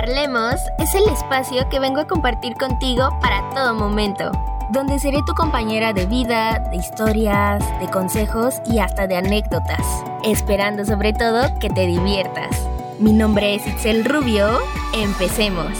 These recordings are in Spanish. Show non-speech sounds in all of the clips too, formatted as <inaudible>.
Parlemos es el espacio que vengo a compartir contigo para todo momento, donde seré tu compañera de vida, de historias, de consejos y hasta de anécdotas, esperando sobre todo que te diviertas. Mi nombre es Itzel Rubio, empecemos.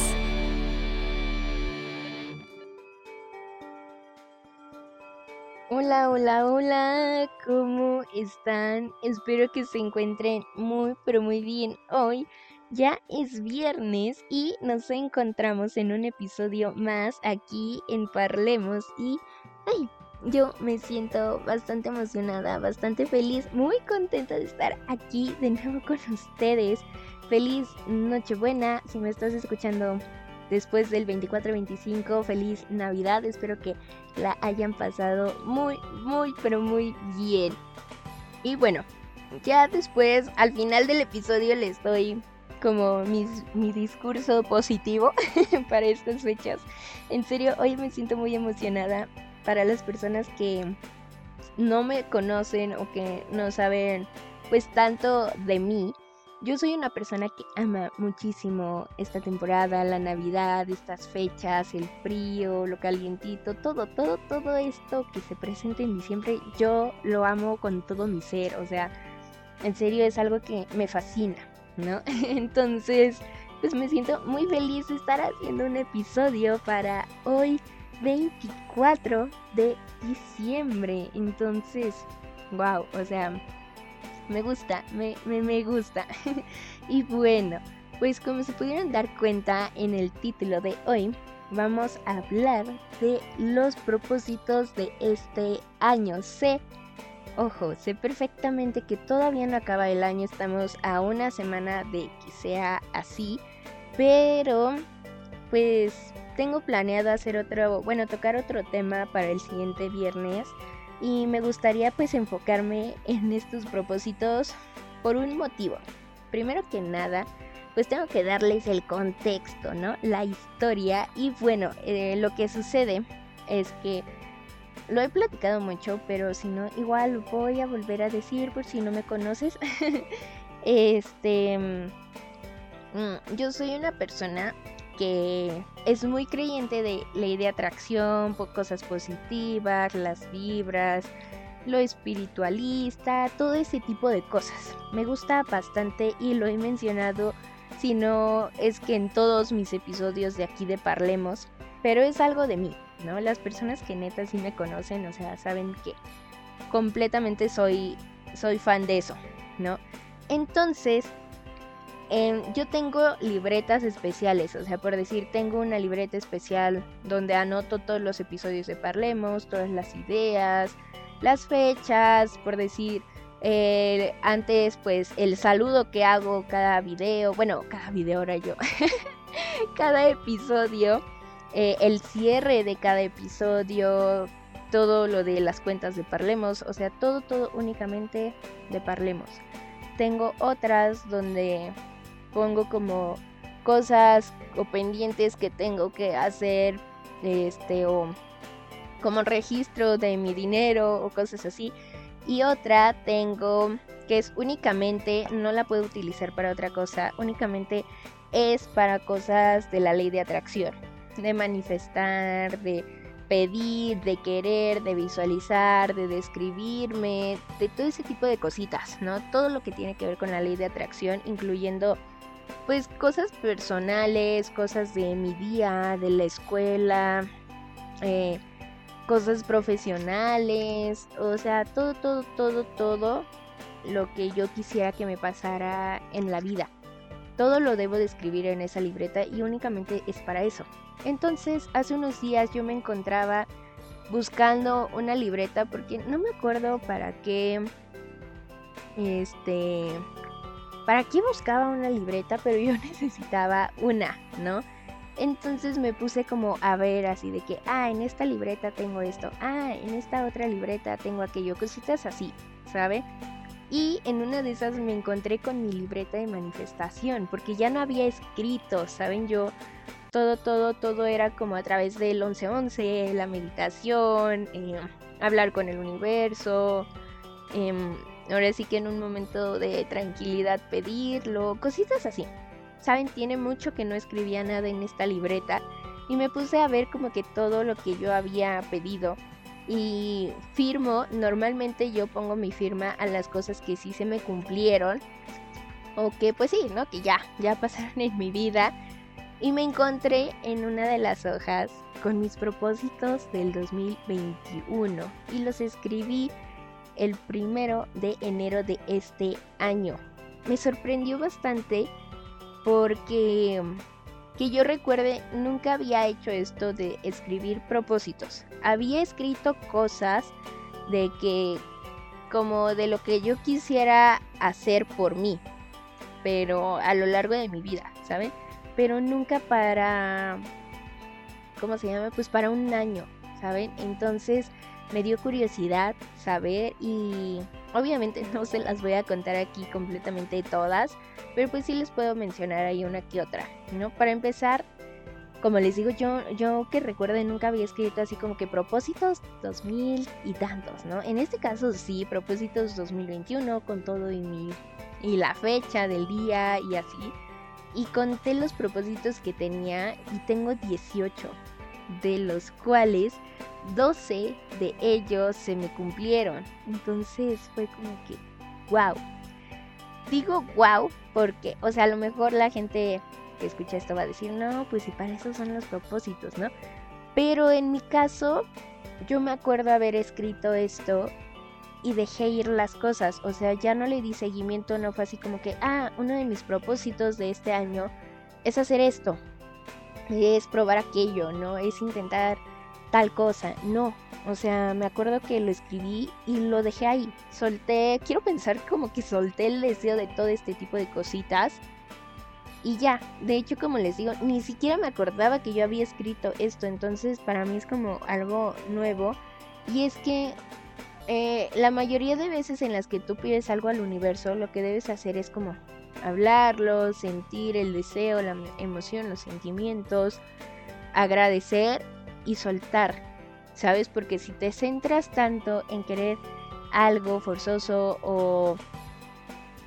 Hola, hola, hola, ¿cómo están? Espero que se encuentren muy, pero muy bien hoy. Ya es viernes y nos encontramos en un episodio más aquí en Parlemos y ay, yo me siento bastante emocionada, bastante feliz, muy contenta de estar aquí de nuevo con ustedes. Feliz Nochebuena, si me estás escuchando después del 24-25, feliz Navidad, espero que la hayan pasado muy, muy, pero muy bien. Y bueno, ya después, al final del episodio les doy como mi discurso positivo <laughs> para estas fechas. En serio, hoy me siento muy emocionada para las personas que no me conocen o que no saben pues tanto de mí. Yo soy una persona que ama muchísimo esta temporada, la Navidad, estas fechas, el frío, lo calientito, todo, todo, todo esto que se presenta en diciembre, yo lo amo con todo mi ser, o sea, en serio es algo que me fascina, <laughs> Entonces, pues me siento muy feliz de estar haciendo un episodio para hoy 24 de diciembre. Entonces, wow, o sea, me gusta, me, me, gusta. <laughs> y bueno, pues como se pudieron dar cuenta en el título de hoy, vamos a hablar de los propósitos de este año. Sé, ojo, sé perfectamente que todavía no acaba el año, estamos a una semana de que sea así, pero pues tengo planeado hacer otro, bueno, tocar otro tema para el siguiente viernes y me gustaría pues enfocarme en estos propósitos por un motivo. Primero que nada, pues tengo que darles el contexto, ¿no? La historia y bueno, eh, lo que sucede es que lo he platicado mucho, pero si no, igual voy a volver a decir por si no me conoces. <laughs> este, mm, yo soy una persona que es muy creyente de ley de atracción, cosas positivas, las vibras, lo espiritualista, todo ese tipo de cosas. Me gusta bastante y lo he mencionado, si no es que en todos mis episodios de aquí de Parlemos, pero es algo de mí, ¿no? Las personas que neta sí me conocen, o sea, saben que completamente soy, soy fan de eso, ¿no? Entonces, Em, yo tengo libretas especiales, o sea, por decir, tengo una libreta especial donde anoto todos los episodios de Parlemos, todas las ideas, las fechas, por decir, eh, antes pues el saludo que hago cada video, bueno, cada video ahora yo, <laughs> cada episodio, eh, el cierre de cada episodio, todo lo de las cuentas de Parlemos, o sea, todo, todo únicamente de Parlemos. Tengo otras donde pongo como cosas o pendientes que tengo que hacer, este, o como registro de mi dinero o cosas así. Y otra tengo que es únicamente, no la puedo utilizar para otra cosa, únicamente es para cosas de la ley de atracción, de manifestar, de pedir, de querer, de visualizar, de describirme, de todo ese tipo de cositas, ¿no? Todo lo que tiene que ver con la ley de atracción, incluyendo pues cosas personales, cosas de mi día, de la escuela, eh, cosas profesionales, o sea, todo, todo, todo, todo lo que yo quisiera que me pasara en la vida. Todo lo debo de escribir en esa libreta y únicamente es para eso. Entonces, hace unos días yo me encontraba buscando una libreta porque no me acuerdo para qué este ¿para qué buscaba una libreta? Pero yo <laughs> necesitaba una, ¿no? Entonces me puse como a ver así de que, ah, en esta libreta tengo esto, ah, en esta otra libreta tengo aquello, cositas así, ¿sabe? Y en una de esas me encontré con mi libreta de manifestación, porque ya no había escrito, ¿saben? Yo todo, todo, todo era como a través del 1111, la meditación, eh, hablar con el universo, eh, Ahora sí que en un momento de tranquilidad pedirlo, cositas así. saben, tiene mucho que no escribía nada en esta libreta y me puse a ver como que todo lo que yo había pedido y firmo, normalmente yo pongo mi firma a las cosas que sí se me cumplieron o que pues sí, ¿no? Que ya, ya <laughs> pasaron en mi vida y me encontré en una de las hojas con mis propósitos del 2021 y los escribí el primero de enero de este año. Me sorprendió bastante porque que yo recuerde nunca había hecho esto de escribir propósitos. Había escrito cosas de que como de lo que yo quisiera hacer por mí, pero a lo largo de mi vida, ¿saben? Pero nunca para ¿cómo se llama? Pues para un año, ¿saben? Entonces me dio curiosidad saber y obviamente <laughs> no se las voy a contar aquí completamente todas, pero pues sí les puedo mencionar ahí una que otra, ¿no? Para empezar, como les digo, yo, yo que recuerden nunca había escrito así como que propósitos 2000 y tantos, ¿no? En este caso sí, propósitos 2021 con todo y mi y la fecha del día y así. Y conté los propósitos que tenía y tengo 18, de los cuales 12 de ellos se me cumplieron. Entonces fue como que, wow. Digo wow porque, o sea, a lo mejor la gente que escucha esto va a decir, no, pues si para eso son los propósitos, ¿no? Pero en mi caso, yo me acuerdo haber escrito esto y dejé ir las cosas, o sea, ya no le di seguimiento, no fue así como que, ah, uno de mis propósitos de este año es hacer esto, es probar aquello, ¿no? Es intentar tal cosa, no. O sea, me acuerdo que lo escribí y lo dejé ahí. Solté, quiero pensar como que solté el deseo de todo este tipo de cositas. Y ya, de hecho como les digo, ni siquiera me acordaba que yo había escrito esto, entonces para mí es como algo nuevo. Y es que eh, la mayoría de veces en las que tú pides algo al universo, lo que debes hacer es como hablarlo, sentir el deseo, la emoción, los sentimientos, agradecer y soltar, ¿sabes? Porque si te centras tanto en querer algo forzoso o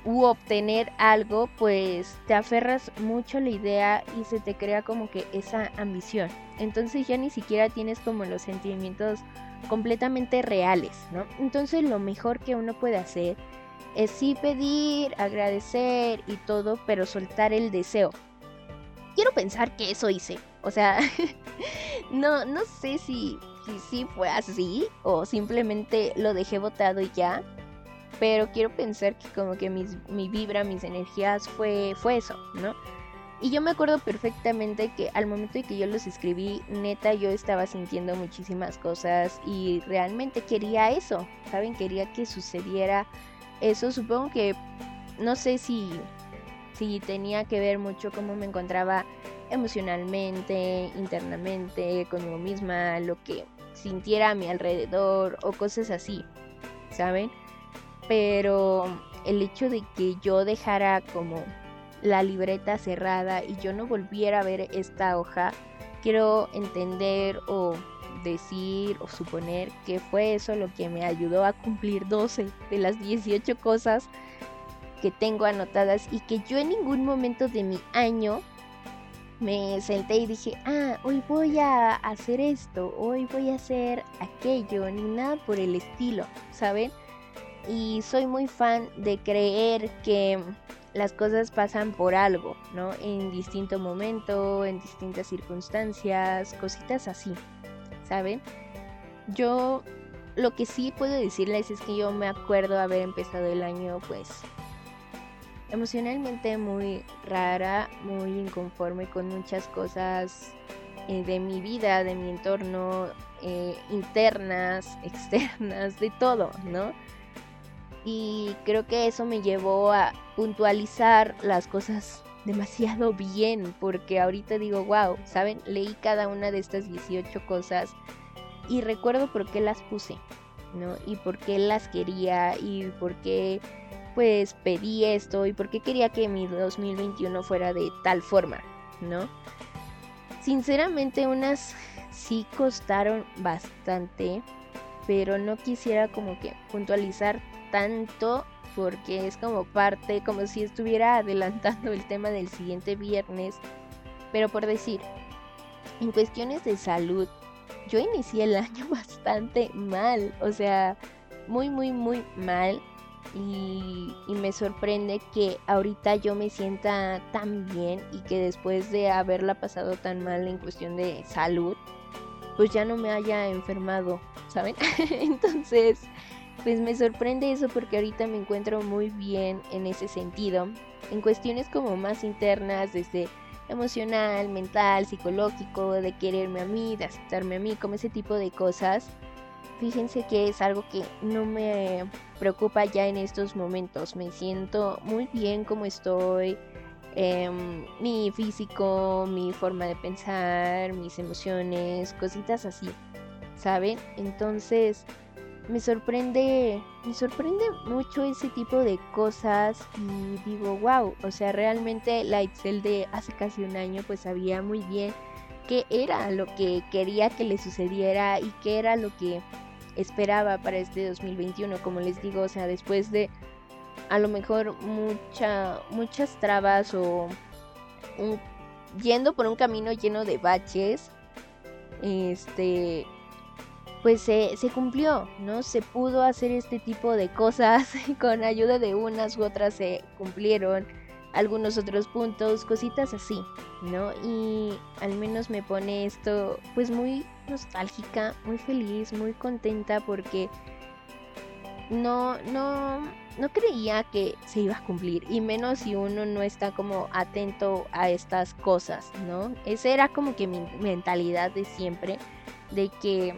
u obtener algo, pues te aferras mucho a la idea y se te crea como que esa ambición. Entonces ya ni siquiera tienes como los sentimientos completamente reales, ¿no? Entonces lo mejor que uno puede hacer es sí pedir, agradecer y todo, pero soltar el deseo. Quiero pensar que eso hice. O sea, <laughs> no, no sé si, si, si fue así o simplemente lo dejé botado y ya. Pero quiero pensar que como que mi vibra, mis energías fue, fue eso, ¿no? Y yo me acuerdo perfectamente que al momento de que yo los escribí, neta, yo estaba sintiendo muchísimas cosas y realmente quería eso, ¿saben? Quería que sucediera eso. Supongo que, no sé si, si tenía que ver mucho cómo me encontraba emocionalmente, internamente, conmigo misma, lo que sintiera a mi alrededor o cosas así, ¿saben? Pero el hecho de que yo dejara como la libreta cerrada y yo no volviera a ver esta hoja, quiero entender o decir o suponer que fue eso lo que me ayudó a cumplir 12 de las 18 cosas que tengo anotadas y que yo en ningún momento de mi año me senté y dije, ah, hoy voy a hacer esto, hoy voy a hacer aquello, ni nada por el estilo, ¿saben? Y soy muy fan de creer que las cosas pasan por algo, ¿no? En distinto momento, en distintas circunstancias, cositas así, ¿saben? Yo lo que sí puedo decirles es que yo me acuerdo haber empezado el año pues emocionalmente muy rara, muy inconforme con muchas cosas eh, de mi vida, de mi entorno, eh, internas, <laughs> externas, de todo, ¿no? Y creo que eso me llevó a puntualizar las cosas demasiado bien, porque ahorita digo, wow, ¿saben? Leí cada una de estas 18 cosas y recuerdo por qué las puse, ¿no? Y por qué las quería y por qué pues pedí esto y por qué quería que mi 2021 fuera de tal forma, ¿no? Sinceramente unas sí costaron bastante, pero no quisiera como que puntualizar tanto porque es como parte, como si estuviera adelantando el tema del siguiente viernes. Pero por decir, en cuestiones de salud, yo inicié el <laughs> año bastante mal, o sea, muy, muy, muy mal. Y, me sorprende que ahorita yo me sienta tan bien y que después de haberla pasado tan mal en cuestión de salud, pues ya no me haya enfermado, ¿saben? <laughs> Entonces, pues me sorprende eso porque ahorita me encuentro muy bien en ese sentido, en cuestiones como más internas, desde emocional, mental, psicológico, de quererme a mí, de aceptarme a mí, como ese tipo de cosas. Fíjense que es algo que no me preocupa ya en estos momentos. Me siento muy bien como estoy. Em, mi físico, mi forma de pensar, mis emociones, cositas así, ¿saben? Entonces, me sorprende, me sorprende mucho ese tipo de cosas y digo, wow, o sea, realmente la Excel de hace casi un año pues sabía muy bien qué era lo que quería que le sucediera y qué era lo que esperaba para este 2021, como les digo, o sea, después de a lo mejor mucha, muchas trabas o yendo por un camino lleno de baches, este, pues se, cumplió, ¿no? Se pudo hacer este tipo de cosas <laughs> con ayuda de unas u otras se cumplieron algunos otros puntos, cositas así, ¿no? Y al menos me pone esto pues muy nostálgica, muy feliz, muy contenta porque no, no, no creía que se iba a cumplir y menos si uno no está como atento a estas cosas, ¿no? Esa era como que mi mentalidad de siempre, de que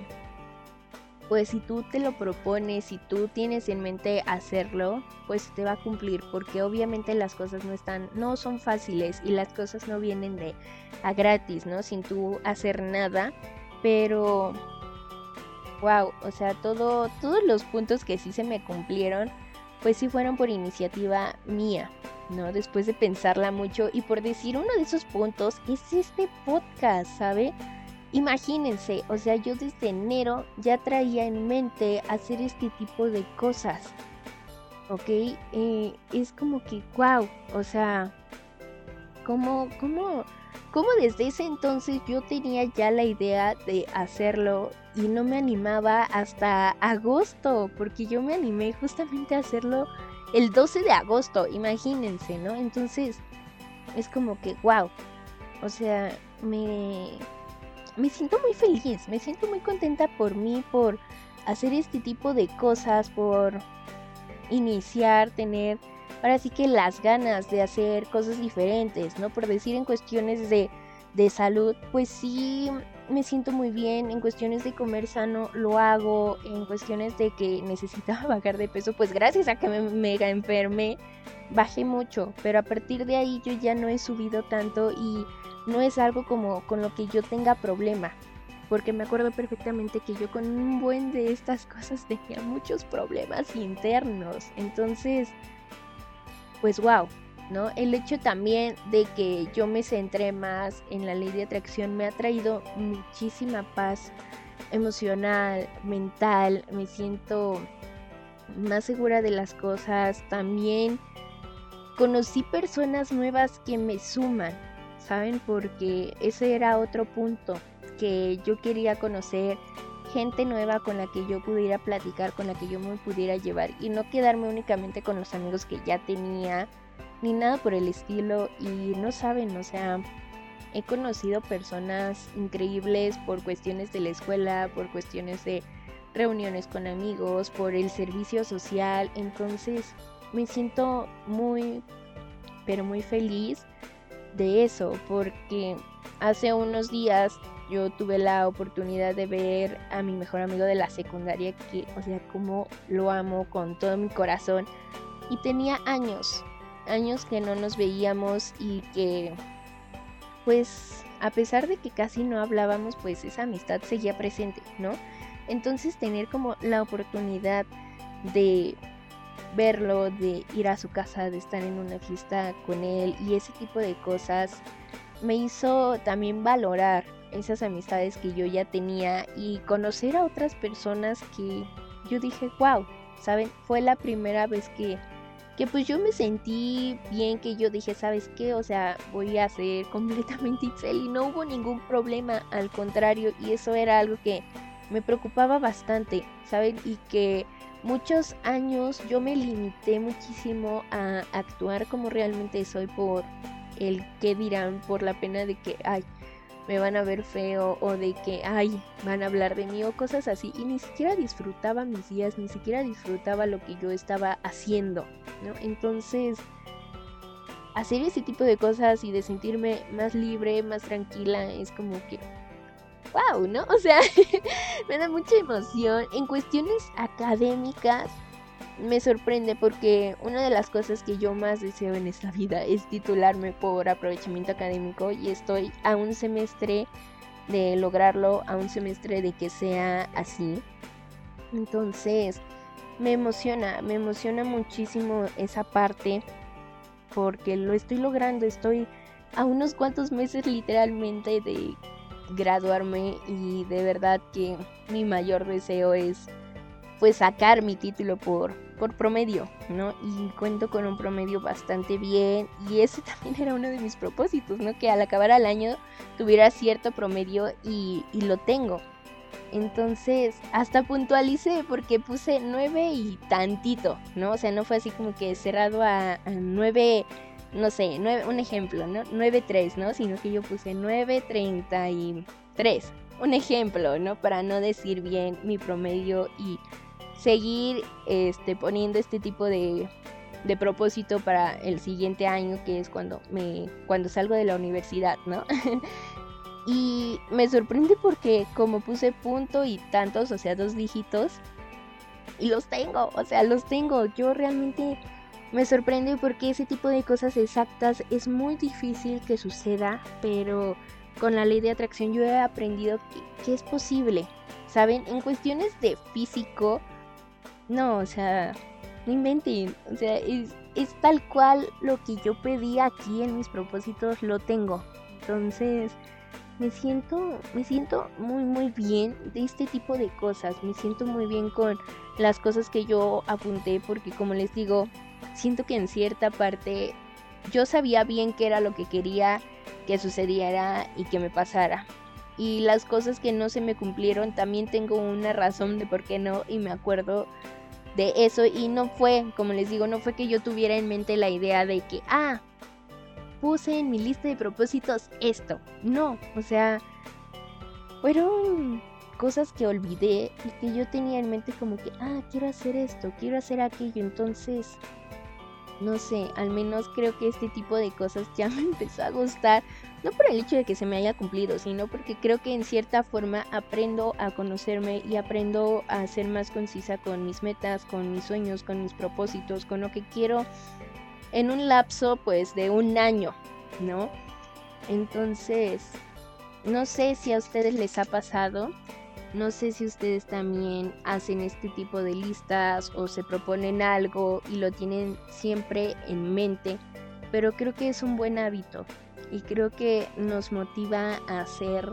pues si tú te lo propones, si tú tienes en mente hacerlo, pues te va a cumplir, porque obviamente las cosas no están, no son fáciles y las cosas no vienen de a gratis, ¿no? Sin tú hacer nada, pero wow, o sea, todo, todos los puntos que sí se me cumplieron, pues sí fueron por iniciativa mía, ¿no? Después de pensarla mucho y por decir uno de esos puntos es este podcast, ¿sabe? Imagínense, o sea, yo desde enero ya traía en mente hacer este tipo de cosas. ¿Ok? Eh, es como que, wow, o sea, como, como, como desde ese entonces yo tenía ya la idea de hacerlo y no me animaba hasta agosto, porque yo me animé justamente a hacerlo el 12 de agosto, imagínense, ¿no? Entonces, es como que, wow, o sea, me, me siento muy feliz, me siento muy contenta por mí, por hacer este tipo de cosas, por iniciar, tener ahora sí que las ganas de hacer cosas diferentes, ¿no? Por decir en cuestiones de, de salud, pues sí me siento muy bien, en cuestiones de comer sano lo hago, en cuestiones de que necesitaba <laughs> bajar de peso, pues gracias a que me mega enfermé, bajé mucho, pero a partir de ahí yo ya no he subido tanto y no es algo como con lo que yo tenga problema. Porque me acuerdo perfectamente que yo con un buen de estas cosas tenía muchos problemas internos. Entonces, pues wow, ¿no? El hecho también de que yo me centré más en la ley de atracción me ha traído muchísima paz emocional, mental, me siento más segura de las cosas, también conocí personas nuevas que me suman, ¿saben? Porque ese era otro punto que yo quería conocer gente nueva con la que yo pudiera platicar, con la que yo me pudiera llevar y no quedarme únicamente con los amigos que ya tenía ni nada por el estilo y no saben, o sea, he conocido personas increíbles por cuestiones de la escuela, por cuestiones de reuniones con amigos, por el servicio social, entonces me siento muy, pero muy feliz de eso, porque hace unos días yo tuve la oportunidad de ver a mi mejor amigo de la secundaria, que, o sea, como lo amo con todo mi corazón, y tenía años, años que no nos veíamos y que, pues, a pesar de que casi no hablábamos, pues esa amistad seguía presente, ¿no? Entonces tener como la oportunidad de verlo, de ir a su casa, de estar en una fiesta con él y ese tipo de cosas me hizo también valorar esas amistades que yo ya tenía y conocer a otras personas que yo dije, wow, ¿saben? Fue la primera vez que que pues yo me sentí bien, que yo dije, ¿sabes qué? O sea, voy a ser <laughs> completamente Itzel y no hubo ningún problema, al contrario, y eso era algo que me preocupaba bastante, ¿saben? Y que muchos años yo me limité muchísimo a actuar como realmente soy por el que dirán, por la pena de que, ay, me van a ver feo o de que, ay, van a hablar de mí o cosas así. Y ni siquiera disfrutaba mis días, ni siquiera disfrutaba lo que yo estaba haciendo, ¿no? Entonces, hacer ese tipo de cosas y de sentirme más libre, más tranquila, es como que, wow, ¿no? <laughs> O sea, <laughs> me da mucha emoción. En cuestiones académicas, me sorprende porque una de las cosas que yo más deseo en esta vida es titularme por aprovechamiento académico y estoy a un semestre de lograrlo, a un semestre de que sea así. Entonces, me emociona, me emociona muchísimo esa parte porque lo estoy logrando, estoy a unos cuantos meses literalmente de graduarme y de verdad que mi mayor deseo es pues sacar mi título por, por promedio, ¿no? Y cuento con un promedio bastante bien y ese <laughs> también era uno de mis propósitos, ¿no? Que al acabar el año tuviera cierto promedio y, lo tengo. Entonces, hasta puntualicé porque puse 9 y tantito, ¿no? O sea, no fue así como que cerrado a, 9, no sé, 9, un ejemplo, ¿no? 9.3, ¿no? Sino que yo puse 9.33. Un ejemplo, ¿no? Para no decir bien mi promedio y seguir este, poniendo este tipo de, de propósito para el siguiente año, que es cuando, me, cuando salgo de la universidad, ¿no? <laughs> y me sorprende porque como puse punto y tantos, o sea, dos dígitos, y los tengo, o sea, los tengo. Yo realmente me sorprende porque ese tipo de cosas exactas es muy difícil que suceda, pero con la ley de atracción yo he aprendido que, que es posible. ¿Saben? En cuestiones de físico, no, o sea, no inventen. O sea, es, tal cual lo que yo pedí aquí en mis propósitos, lo tengo. Entonces, me siento, me siento muy, muy bien de este tipo de cosas. Me siento muy bien con las cosas que yo apunté porque, como les digo, siento que en cierta parte yo sabía bien qué era lo que quería que sucediera y que me pasara. Y las cosas que no se me cumplieron, también tengo una razón de por qué no y me acuerdo de eso y no fue, como les digo, no fue que yo tuviera en mente la idea de que, ah, puse en mi lista de propósitos esto. No, o sea, fueron cosas que olvidé y que yo tenía en mente como que, ah, quiero hacer esto, quiero hacer aquello. Entonces, no sé, al menos creo que este tipo de cosas ya <laughs> me empezó a gustar no por el hecho de que se me haya cumplido, sino porque creo que en cierta forma aprendo a conocerme y aprendo a ser más concisa con mis metas, con mis sueños, con mis propósitos, con lo que quiero en un lapso pues de un año, ¿no? Entonces, no sé si a ustedes les ha pasado, no sé si ustedes también hacen este tipo de listas o se proponen algo y lo tienen siempre en mente, pero creo que es un buen hábito y creo que nos motiva a hacer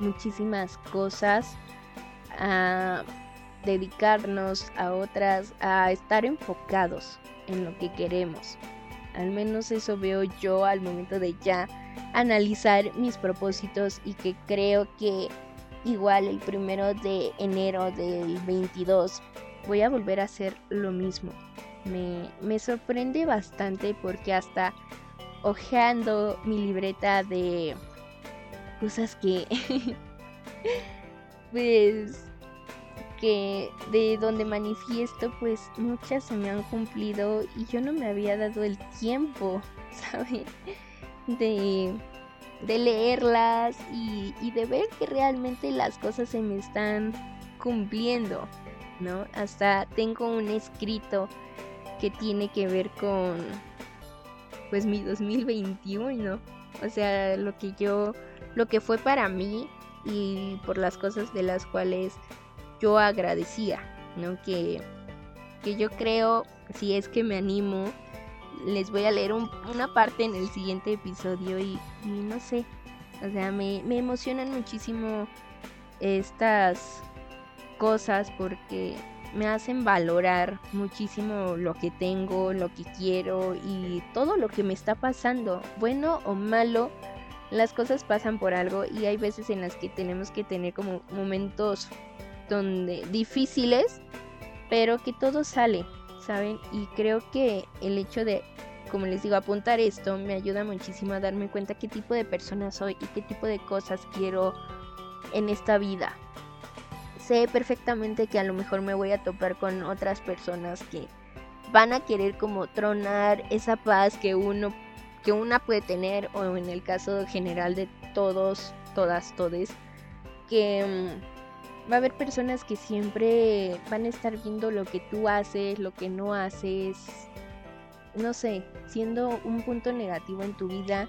muchísimas cosas, a dedicarnos a otras, a estar enfocados en lo que queremos. Al menos eso veo yo al momento de ya analizar mis propósitos y que creo que igual el primero de enero del 22 voy a volver a hacer lo mismo. Me, me sorprende bastante porque hasta ojeando mi libreta de cosas que <laughs> pues que de donde manifiesto pues muchas se me han cumplido y yo no me había dado el tiempo, <laughs> ¿saben? De, de leerlas y, y de ver que realmente las cosas se me están cumpliendo, ¿no? Hasta tengo un escrito que tiene que ver con pues mi 2021, o sea, lo que yo, lo que fue para mí y por las cosas de las cuales yo agradecía, ¿no? Que, que yo creo, si es que me animo, les voy a leer una parte en el siguiente episodio y, no sé, o sea, me, me emocionan muchísimo estas cosas porque me hacen valorar muchísimo lo que tengo, lo que quiero y todo lo que me está pasando, bueno o malo. Las cosas pasan por algo y hay veces en las que tenemos que tener como momentos donde difíciles, pero que todo sale, Y creo que el hecho de, como les digo, apuntar esto me ayuda muchísimo a darme cuenta qué tipo de persona soy y qué tipo de cosas quiero en esta vida. Sé perfectamente que a lo mejor me voy a topar con otras personas que van a querer como tronar esa paz que uno que una puede tener o en el caso general de todos, todas, todes que mm, va a haber personas que siempre van a estar viendo lo que tú haces, lo que no haces, no sé, siendo un punto negativo en tu vida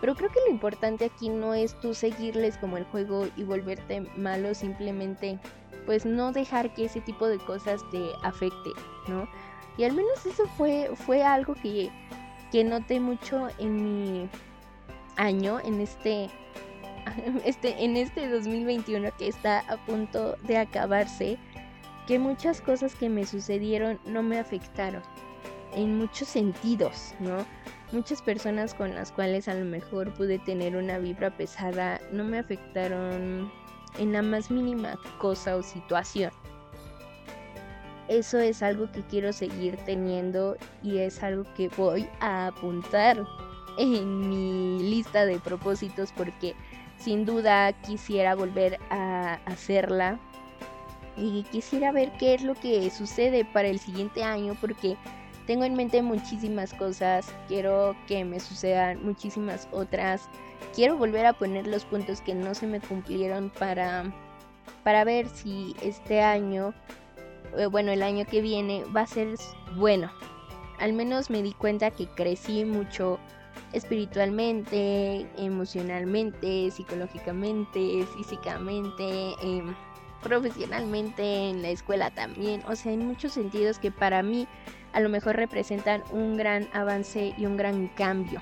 pero creo que lo importante aquí no es tú seguirles como el juego y volverte malo, simplemente pues no dejar que ese tipo de cosas te afecte, ¿no? Y al menos eso fue, fue algo que, que noté mucho en mi año, en este, <laughs> este, en este 2021 que está a punto de acabarse, que muchas cosas que me sucedieron no me afectaron en muchos sentidos, ¿no? Muchas personas con las cuales a lo mejor pude tener una vibra pesada no me afectaron en la más mínima cosa o situación. Eso es algo que quiero seguir teniendo y es algo que voy a apuntar en mi lista de propósitos porque sin duda quisiera volver a hacerla y quisiera ver qué es lo que sucede para el siguiente año porque tengo en mente muchísimas cosas, quiero que me sucedan muchísimas otras. Quiero volver a poner los puntos que no se me cumplieron para, para ver si este año, eh, bueno, el año que viene va a ser bueno. Al menos me di cuenta que crecí mucho espiritualmente, emocionalmente, psicológicamente, físicamente, em, profesionalmente, en la escuela también. O sea, en muchos sentidos que para mí a lo mejor representan un gran avance y un gran cambio.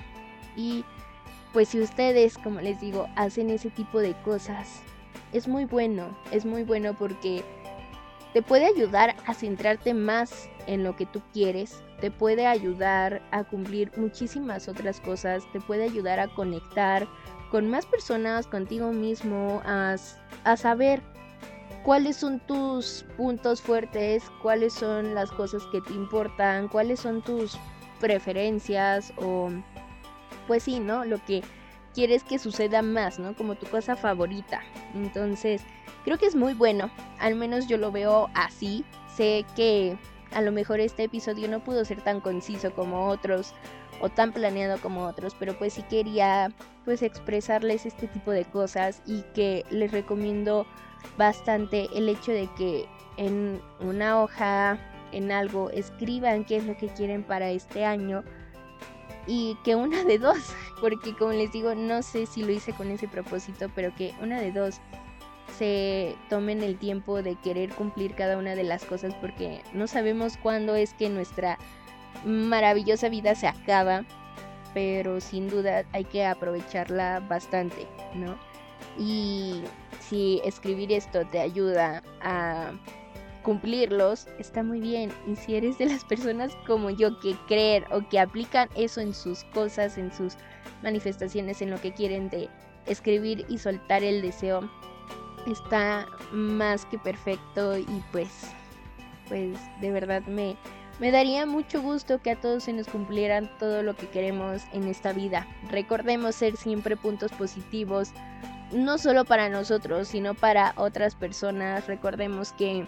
Y pues si ustedes, como les digo, hacen ese tipo de cosas, es muy bueno, es muy bueno porque te puede ayudar a centrarte más en lo que tú quieres, te puede ayudar a cumplir muchísimas otras cosas, te puede ayudar a conectar con más personas, contigo mismo, a, a saber cuáles son tus puntos fuertes, cuáles son las cosas que te importan, cuáles son tus preferencias o pues sí, ¿no? Lo que quieres que suceda más, ¿no? Como tu cosa favorita. Entonces, creo que es muy bueno, al menos yo lo veo así. Sé que a lo mejor este episodio no pudo ser tan conciso como otros o tan planeado como otros, pero pues sí quería pues expresarles este tipo de cosas y que les recomiendo bastante el hecho de que en una hoja, en algo, escriban qué es lo que quieren para este año y que una de dos, <laughs> porque como les digo, no sé si lo hice con ese propósito, pero que una de dos se tomen el tiempo de querer cumplir cada una de las cosas porque no sabemos cuándo es que nuestra maravillosa vida se acaba, pero sin duda hay que aprovecharla bastante, ¿no? Y si escribir esto te ayuda a cumplirlos, está muy bien. Y si eres de las personas como yo que creen o que aplican eso en sus cosas, en sus manifestaciones, en lo que quieren de escribir y soltar el deseo, está más que perfecto y pues, pues de verdad me, me daría mucho gusto que a todos se nos cumplieran todo lo que queremos en esta vida. Recordemos ser siempre puntos positivos, no solo para nosotros, sino para otras personas. Recordemos que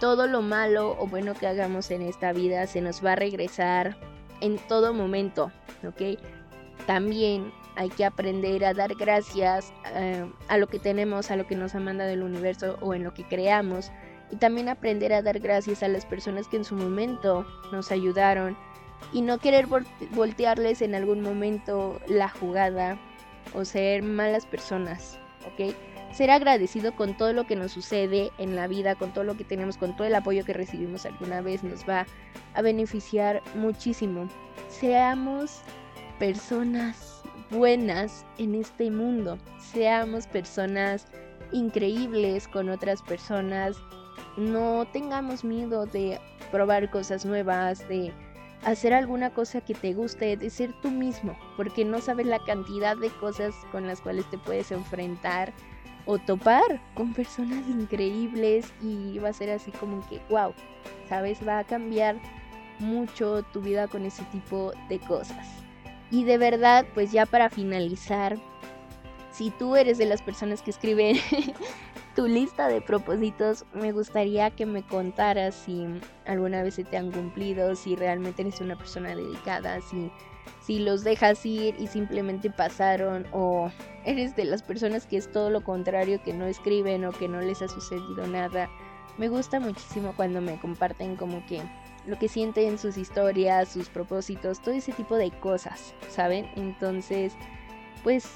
todo lo malo o bueno que hagamos en esta vida se nos va a regresar en todo momento, ¿ok? También hay que aprender a dar gracias eh, a lo que tenemos, a lo que nos ha mandado el universo o en lo que creamos. Y también aprender a dar gracias a las personas que en su momento nos ayudaron. Y no querer voltearles en algún momento la jugada o ser malas personas, ¿ok? Ser agradecido con todo lo que nos sucede en la vida, con todo lo que tenemos, con todo el apoyo que recibimos alguna vez, nos va a beneficiar muchísimo. Seamos personas buenas en este mundo, seamos personas increíbles con otras personas no tengamos miedo de probar cosas nuevas, de hacer alguna cosa que te guste, de ser tú mismo, porque no sabes la cantidad de cosas con las cuales te puedes enfrentar o topar con personas increíbles y va a ser así como que, wow, ¿sabes? Va a cambiar mucho tu vida con ese tipo de cosas. Y de verdad, pues ya para finalizar, si tú eres de las personas que escriben <laughs> tu lista de propósitos, me gustaría que me contaras si alguna vez se te han cumplido, si realmente eres una persona dedicada, si si los dejas ir y simplemente pasaron o eres de las personas que es todo lo contrario, que no escriben o que no les ha sucedido nada. Me gusta muchísimo cuando me comparten como que lo que sienten, sus historias, sus propósitos, todo ese tipo de cosas, ¿saben? Entonces, pues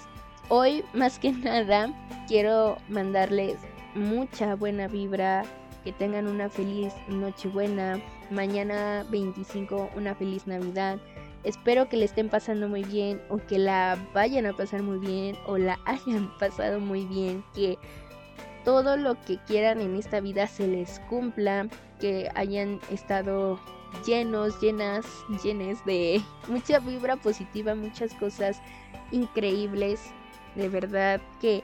hoy más que <laughs> nada quiero mandarles mucha buena vibra, que tengan una feliz Nochebuena, mañana 25 una feliz Navidad Espero que le estén pasando muy bien o que la vayan a pasar muy bien o la <laughs> hayan pasado muy bien, que todo lo que quieran en esta vida se les cumpla, que hayan estado llenos, llenas, llenes de <laughs> mucha vibra positiva, muchas cosas increíbles. De verdad que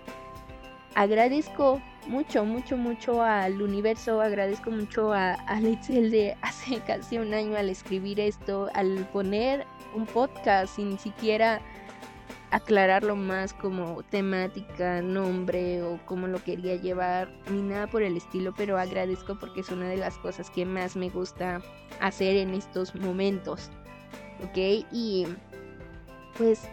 agradezco mucho, mucho, mucho al universo, agradezco mucho a, a de <laughs> hace casi un año al escribir esto, al poner un podcast sin siquiera aclararlo más como temática, nombre o cómo lo quería llevar, ni nada por el estilo, pero agradezco porque es una de las cosas que más me gusta hacer en estos momentos. ¿Ok? Y pues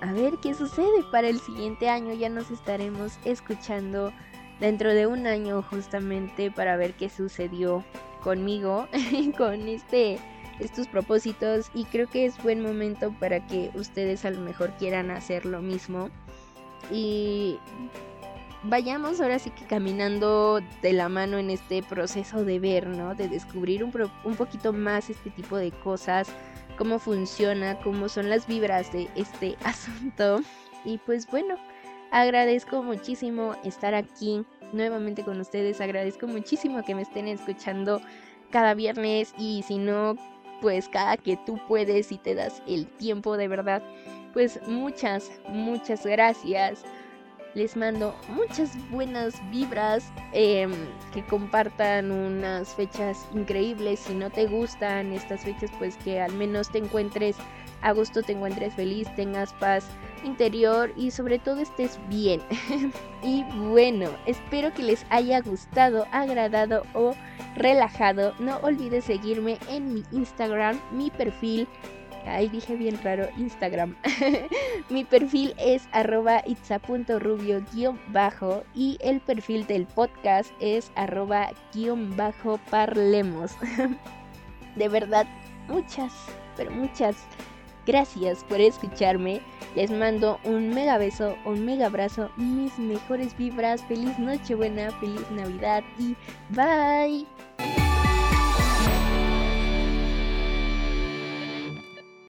a ver qué sucede para el siguiente año, ya nos estaremos escuchando dentro de un año justamente para ver qué sucedió conmigo, <laughs> con este estos propósitos y creo que es buen momento para que ustedes a lo mejor quieran hacer lo mismo y vayamos ahora sí que caminando de la mano en este proceso de ver, ¿no? De descubrir un, poquito más este tipo de cosas, cómo funciona, cómo son las vibras de este <laughs> asunto y pues bueno. Agradezco muchísimo estar aquí nuevamente con ustedes. Agradezco muchísimo que me estén escuchando cada viernes y si no, pues cada que tú puedes y te das el tiempo de verdad. Pues muchas, muchas gracias. Les mando muchas buenas vibras. Em, que compartan unas fechas increíbles. Si no te gustan estas fechas, pues que al menos te encuentres a gusto, te encuentres feliz, tengas paz interior y sobre todo estés bien. <laughs> y bueno, espero que les haya gustado, agradado o relajado. No olvides seguirme en mi Instagram, mi perfil. Ahí dije bien raro Instagram. <laughs> mi perfil es arroba itza.rubio bajo y el perfil del podcast es arroba guion bajo parlemos. <laughs> De verdad, muchas, pero muchas Gracias por escucharme. Les mando un mega beso, un mega abrazo, mis mejores vibras. Feliz Nochebuena, feliz Navidad y bye.